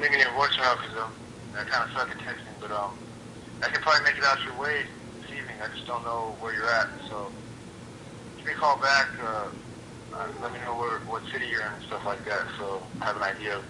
leave me your voicemail because um, I kind of suck at texting, but um, I can probably make it out your way this evening. I just don't know where you're at, so give me a call back. Uh, uh, let me know where, what city you're in and stuff like that, so I have an idea of